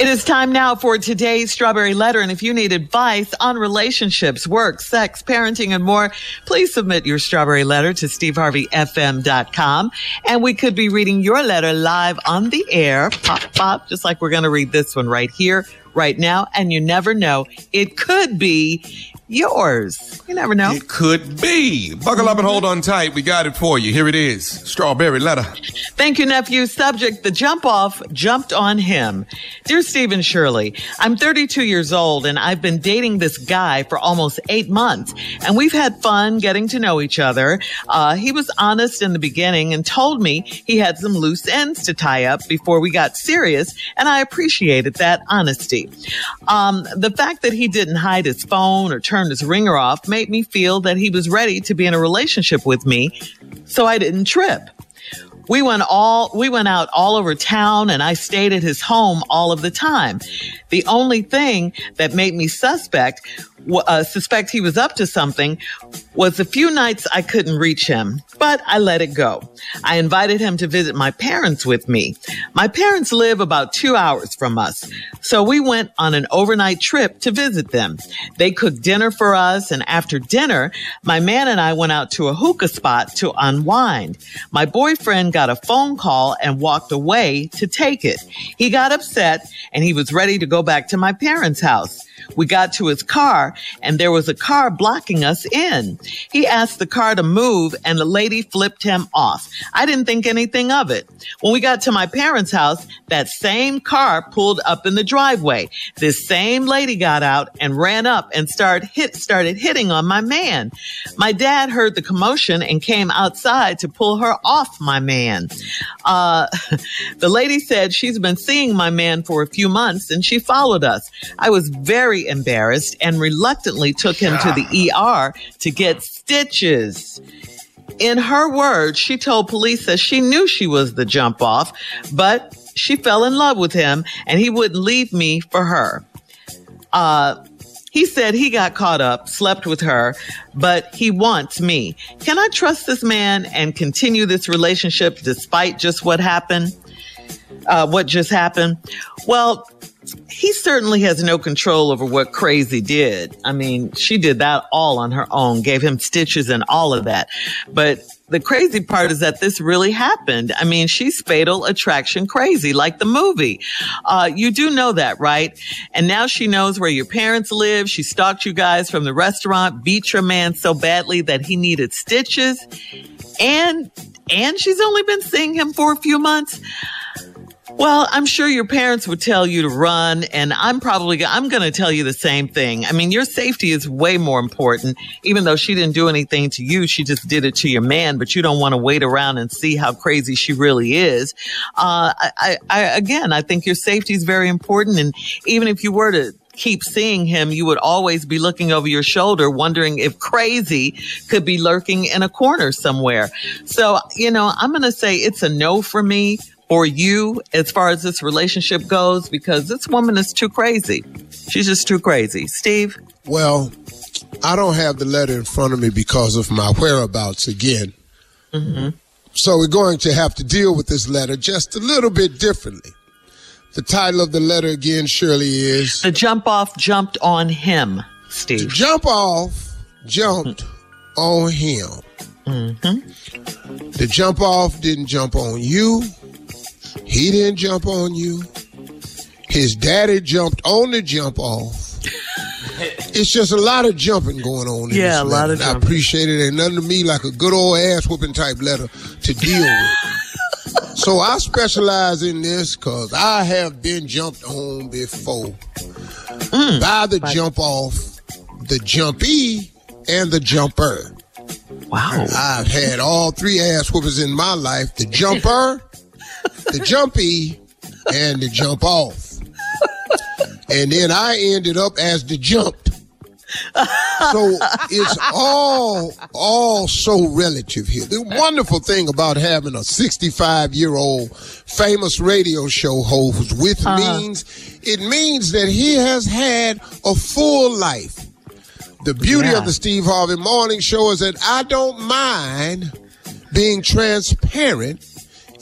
It is time now for today's Strawberry Letter. And if you need advice on relationships, work, sex, parenting, and more, please submit your Strawberry Letter to steveharveyfm.com. And we could be reading your letter live on the air, pop, pop, just like we're going to read this one right here, right now. And you never know, it could be yours. You never know. It could be. Buckle up and hold on tight. We got it for you. Here it is. Strawberry letter. Thank you, nephew. Subject, the jump off jumped on him. Dear Stephen Shirley, I'm 32 years old and I've been dating this guy for almost eight months and we've had fun getting to know each other. Uh, he was honest in the beginning and told me he had some loose ends to tie up before we got serious and I appreciated that honesty. Um, the fact that he didn't hide his phone or turn his ringer off made me feel that he was ready to be in a relationship with me, so I didn't trip. We went all, we went out all over town and I stayed at his home all of the time. The only thing that made me suspect, uh, suspect he was up to something was a few nights I couldn't reach him, but I let it go. I invited him to visit my parents with me. My parents live about two hours from us. So we went on an overnight trip to visit them. They cooked dinner for us. And after dinner, my man and I went out to a hookah spot to unwind. My boyfriend got a phone call and walked away to take it. He got upset and he was ready to go back to my parents' house. We got to his car and there was a car blocking us in. He asked the car to move and the lady flipped him off. I didn't think anything of it. When we got to my parents' house, that same car pulled up in the driveway. This same lady got out and ran up and started hit, started hitting on my man. My dad heard the commotion and came outside to pull her off my man. Uh, the lady said she's been seeing my man for a few months and she followed us. I was very embarrassed and reluctantly took him to the ER to get stitches. In her words, she told police that she knew she was the jump off, but she fell in love with him and he wouldn't leave me for her. Uh, he said he got caught up, slept with her, but he wants me. Can I trust this man and continue this relationship despite just what happened? Uh, what just happened? Well, he certainly has no control over what Crazy did. I mean, she did that all on her own, gave him stitches and all of that. But the crazy part is that this really happened. I mean, she's fatal attraction crazy, like the movie. Uh, you do know that, right? And now she knows where your parents live. She stalked you guys from the restaurant, beat your man so badly that he needed stitches. And, and she's only been seeing him for a few months. Well, I'm sure your parents would tell you to run, and I'm probably I'm going to tell you the same thing. I mean, your safety is way more important. Even though she didn't do anything to you, she just did it to your man. But you don't want to wait around and see how crazy she really is. Uh, I, I, again, I think your safety is very important, and even if you were to keep seeing him, you would always be looking over your shoulder, wondering if crazy could be lurking in a corner somewhere. So, you know, I'm going to say it's a no for me or you as far as this relationship goes because this woman is too crazy. She's just too crazy. Steve? Well, I don't have the letter in front of me because of my whereabouts again. Mm-hmm. So we're going to have to deal with this letter just a little bit differently. The title of the letter again, Shirley, is The Jump Off Jumped on Him, Steve. The jump Off Jumped on Him. Mm-hmm. The jump off didn't jump on you. He didn't jump on you. His daddy jumped on the jump off. it's just a lot of jumping going on. In Yeah, this a lot letter. of And I appreciate it. Ain't nothing to me like a good old ass whooping type letter to deal with. so I specialize in this because I have been jumped on before Mm. by the jump off, the jumpy, and the jumper. Wow. I've had all three ass whoopers in my life the jumper, the jumpy, and the jump off. And then I ended up as the jumped. So it's all all so relative here. The wonderful thing about having a 65 year old famous radio show host with uh-huh. means it means that he has had a full life. The beauty Yeah. of the Steve Harvey Morning Show is that I don't mind being transparent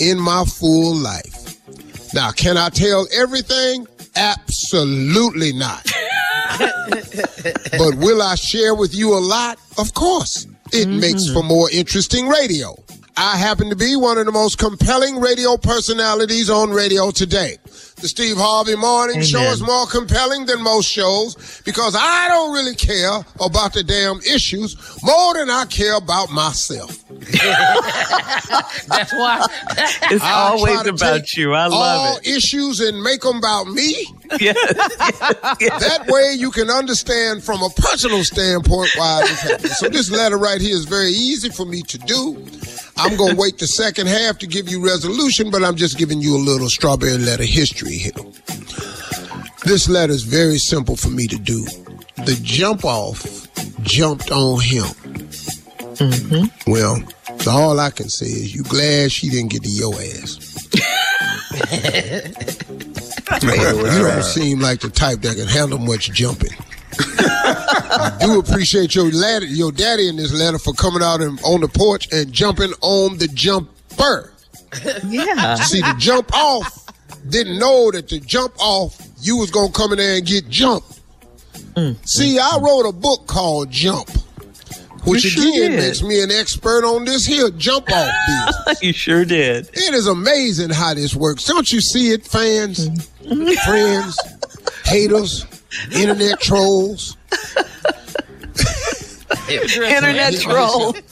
in my full life. Now, can I tell everything? Absolutely not. but will I share with you a lot? Of course. It mm-hmm. makes for more interesting radio. I happen to be one of the most compelling radio personalities on radio today. The Steve Harvey Morning Show is more compelling than most shows because I don't really care about the damn issues more than I care about myself. That's why. It's I always about you. I all love it. issues and make them about me. Yes. That way you can understand from a personal standpoint why this happened. So this letter right here is very easy for me to do. I'm going to wait the second half to give you resolution, but I'm just giving you a little strawberry letter history here. This letter is very simple for me to do. The jump off jumped on him. Hmm. Well, all I can say is you glad she didn't get to your ass. you don't seem like the type that can handle much jumping. I do appreciate your lad- your daddy in this letter for coming out and on the porch and jumping on the jumper. Yeah. See, the jump off didn't know that the jump off you was gonna come in there and get jumped. Mm. See, I wrote a book called Jump, which You sure again did. makes me an expert on this here jump off business. You sure did. It is amazing how this works. Don't you see it, fans, friends, haters, internet trolls? Internet troll.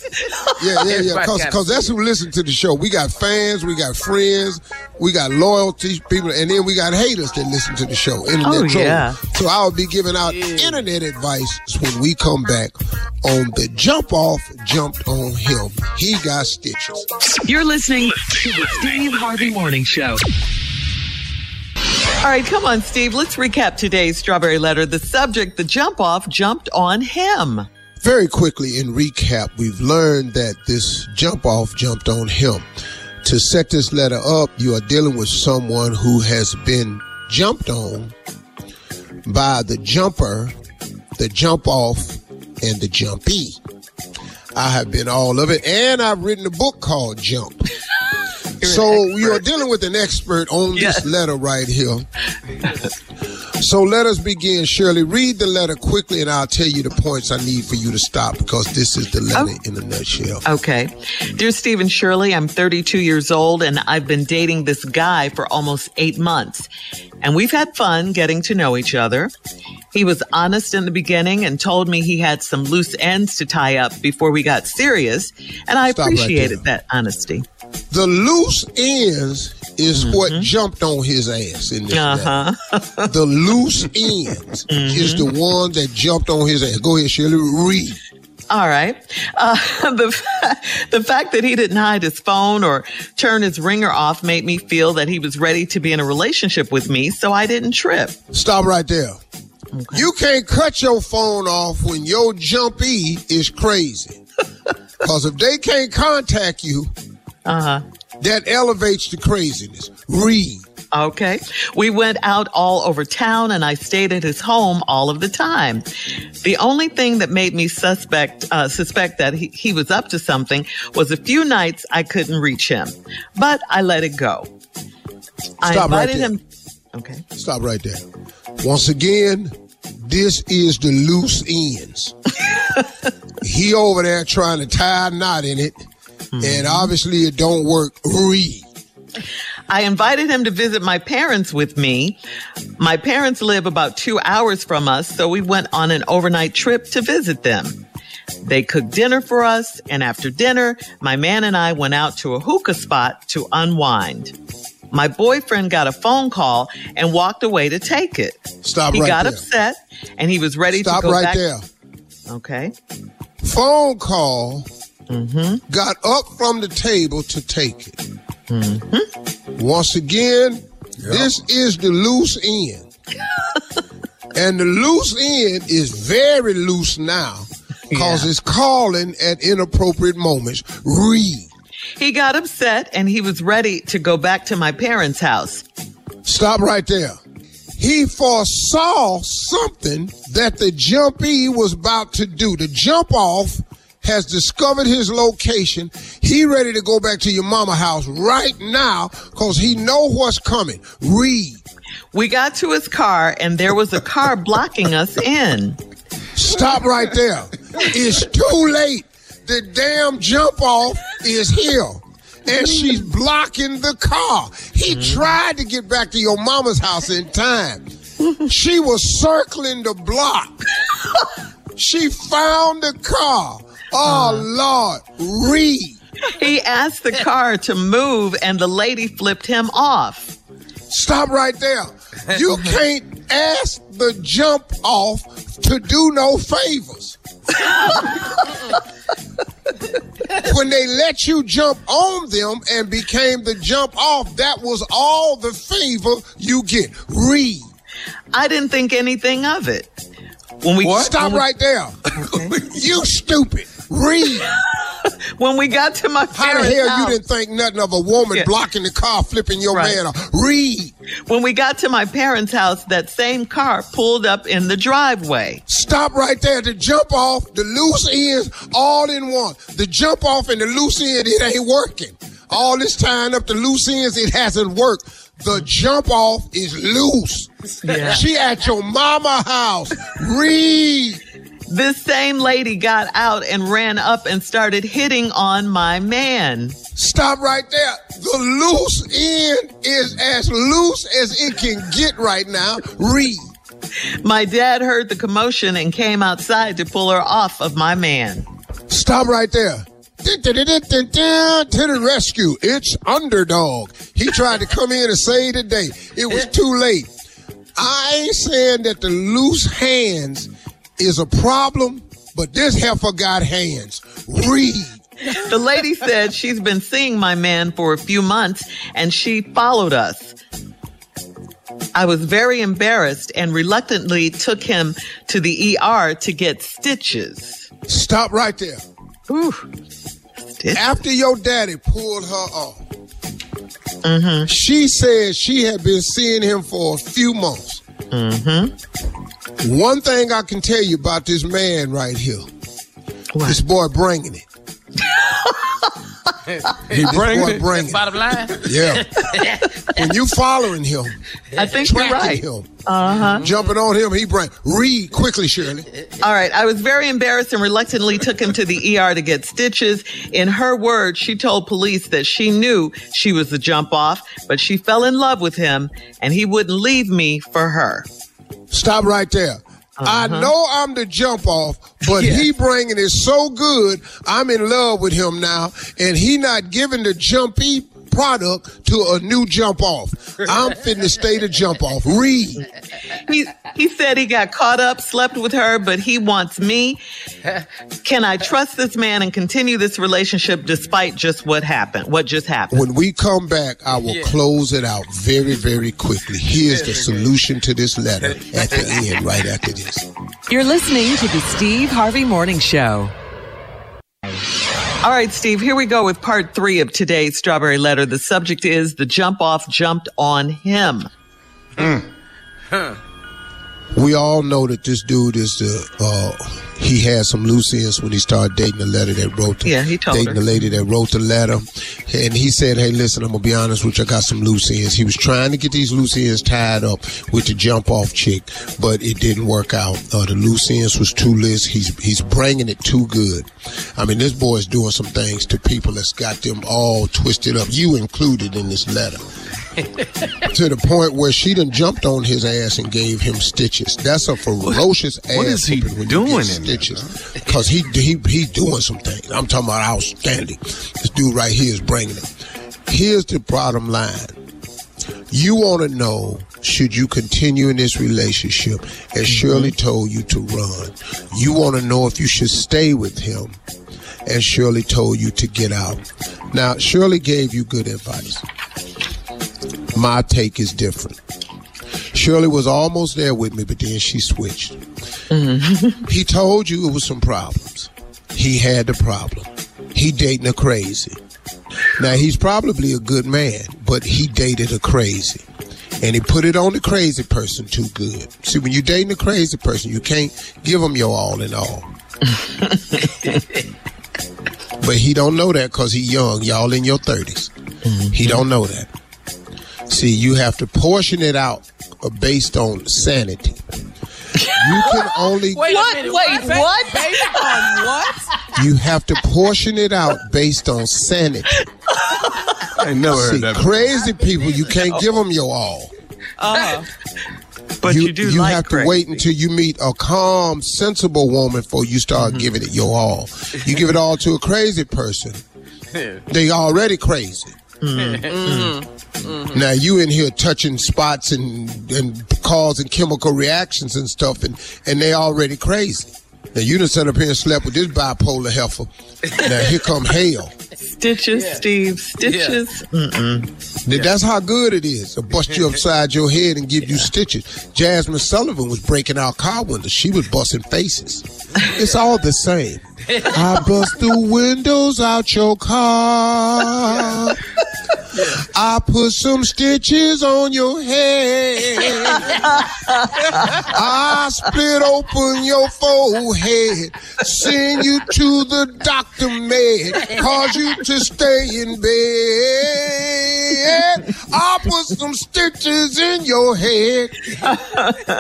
Yeah, yeah, yeah. Cause, that's who listen to the show. We got fans, we got friends, we got loyalty people, and then we got haters that listen to the show. Internet Oh, trolls. yeah. So I'll be giving out internet advice when we come back on the jump off jumped on him. He got stitches. You're listening to the Steve Harvey Morning Show. All right, come on, Steve. Let's recap today's strawberry letter. The subject, the jump off, jumped on him. Very quickly in recap, we've learned that this jump off jumped on him. To set this letter up, you are dealing with someone who has been jumped on by the jumper, the jump off, and the jumpy. I have been all of it, and I've written a book called Jump. so you are dealing with an expert on Yes. this letter right here. So let us begin. Shirley, read the letter quickly, and I'll tell you the points I need for you to stop because this is the letter oh. in a nutshell. Okay. Dear Stephen Shirley, I'm 32 years old and I've been dating this guy for almost eight months. And we've had fun getting to know each other. He was honest in the beginning and told me he had some loose ends to tie up before we got serious. And I Stop appreciated there. that honesty. The loose ends is what jumped on his ass in this Uh-huh. The loose ends is the one that jumped on his ass. Go ahead, Shirley, read. All right. Uh, the, fa- the fact that he didn't hide his phone or turn his ringer off made me feel that he was ready to be in a relationship with me, so I didn't trip. Stop right there. You can't cut your phone off when your jumpy is crazy. Because if they can't contact you, Uh huh. that elevates the craziness. Read. Okay. We went out all over town and I stayed at his home all of the time. The only thing that made me suspect, uh, suspect that he, he was up to something was a few nights I couldn't reach him, but I let it go. I Stop right invited there. him. Okay. Stop right there. Once again, this is the loose ends. he over there trying to tie a knot in it, and obviously it don't work. Read. I invited him to visit my parents with me. My parents live about two hours from us, so we went on an overnight trip to visit them. They cooked dinner for us, and after dinner, my man and I went out to a hookah spot to unwind. My boyfriend got a phone call and walked away to take it. Stop he right got there. upset and he was ready Stop to go Stop right back. there. Okay. Phone call. Mm-hmm. Got up from the table to take it. Mm-hmm. Once again, this is the loose end. and the loose end is very loose now because Yeah. it's calling at inappropriate moments. Read. He got upset and he was ready to go back to my parents' house. Stop right there. He foresaw something that the jumpee was about to do. The jump off has discovered his location. He ready to go back to your mama house right now because he know what's coming. Read. We got to his car and there was a car blocking us in. Stop right there. It's too late. The damn jump off is here. And she's blocking the car. He mm-hmm. tried to get back to your mama's house in time. She was circling the block. She found the car. Oh, uh-huh. Lord. Read. He asked the car to move and the lady flipped him off. Stop right there. You can't ask the jump off to do no favors. when they let you jump on them and became the jump off, that was all the favor you get. Read. I didn't think anything of it. When we Stop right there. you stupid. Read. when we got to my How the parents' hell house, you didn't think nothing of a woman Yeah. blocking the car, flipping your Right. man off? Read. when we got to my parents' house, that same car pulled up in the driveway. Stop right there. The jump off, the loose ends, all in one. The jump off and the loose end, it ain't working. All this tying up the loose ends, it hasn't worked. The jump off is loose. Yeah. She at your mama house. Read. This same lady got out and ran up and started hitting on my man. Stop right there. The loose end is as loose as it can get right now. Read. My dad heard the commotion and came outside to pull her off of my man. Stop right there. To the rescue. It's underdog. He tried to come in and save the day. It was too late. I ain't saying that the loose hands is a problem, but this heifer got hands. Read. The lady said she's been seeing my man for a few months and she followed us. I was very embarrassed and reluctantly took him to the ER to get stitches. Stop right there. Ooh. Stitches. After your daddy pulled her off, she said she had been seeing him for a few months. One thing I can tell you about this man right here, this boy bringing it. He This bringing it. bringing it. Bottom line. Yeah. when you following him, I think you're right. him, uh-huh. jumping on him, he bring. Read quickly, Shirley. All right. I was very embarrassed and reluctantly took him to the ER to get stitches. In her words, she told police that she knew she was the jump off, but she fell in love with him and he wouldn't leave me for her. Stop right there. I uh-huh. know I'm the jump off, but Yeah. he bringing it so good. I'm in love with him now, and he not giving the jumpy product to a new jump off. I'm fitting to stay the jump off. Read. He, he said he got caught up, slept with her, but he wants me. Can I trust this man and continue this relationship despite just what happened, what just happened? When we come back, I will close it out very, very quickly. Here's the solution to this letter at the end, right after this. You're listening to the Steve Harvey Morning Show. All right, Steve, here we go with part three of today's Strawberry Letter. The subject is the jump off jumped on him. Hmm. We all know that this dude is the uh, he had some loose ends when he started dating the letter that wrote the Yeah, he told dating her. the lady that wrote the letter. And he said hey listen i'm gonna be honest with you i got some loose ends. He was trying to get these loose ends tied up with the jump off chick but it didn't work out. Uh, the loose ends was too loose. He's he's bringing it too good. I mean this boy's doing some things to people that's got them all twisted up you included in this letter to the point where she done jumped on his ass and gave him stitches. That's a ferocious ass. what is he whooping when you doing in stitches? Because he he he's doing some things. I'm talking about outstanding. This dude right here is bringing it. Here's the bottom line. You want to know should you continue in this relationship as mm-hmm. Shirley told you to run. You want to know if you should stay with him as Shirley told you to get out. Now, Shirley gave you good advice my take is different. Shirley was almost there with me, but then she switched. Mm-hmm. he told you it was some problems. He had the problem. He dating a crazy. Now he's probably a good man, but he dated a crazy. And he put it on the crazy person too good. See, when you're dating a crazy person, you can't give him your all in all. but he don't know that because he young. Y'all in your 30s. Mm-hmm. He don't know that. See, you have to portion it out uh, based on sanity. You can only Wait What? minute. Wait, Ba- what? Based on what? you have to portion it out based on sanity. I ain't never heard See, that. crazy people, you can't give them your all. Uh, But you, do like have to wait until you meet a calm, sensible woman before you start Mm-hmm. giving it your all. You give it all to a crazy person, they already crazy. Mm-hmm. Mm-hmm. Now you in here touching spots and and causing chemical reactions and stuff, and and they already crazy. Now you done sat up here and slept with this bipolar heifer. Now here come hell. Stitches, Steve. Stitches. Th- That's how good it is to bust you upside your head and give you stitches. Jazmine Sullivan was breaking out car windows. She was busting faces. It's all the same. I bust the windows out your car. I put some stitches on your head. I split open your forehead. Send you to the doctor med. Cause you to stay in bed. I put some stitches in your head.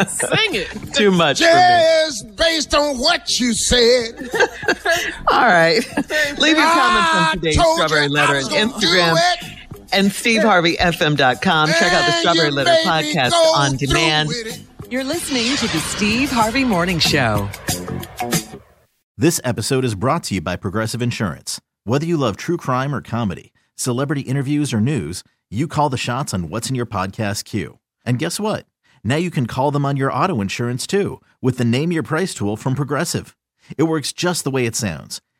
sing it. Too much for me. Just based on what you said. All right. Leave your comments on today's told Strawberry Letter was Instagram do it. And SteveHarveyFM.com. Check out the And Strawberry you Letter podcast on demand. You're listening to the Steve Harvey Morning Show. This episode is brought to you by Progressive Insurance. Whether you love true crime or comedy, celebrity interviews or news, you call the shots on what's in your podcast queue. And guess what? Now you can call them on your auto insurance too with the Name Your Price tool from Progressive. It works just the way it sounds.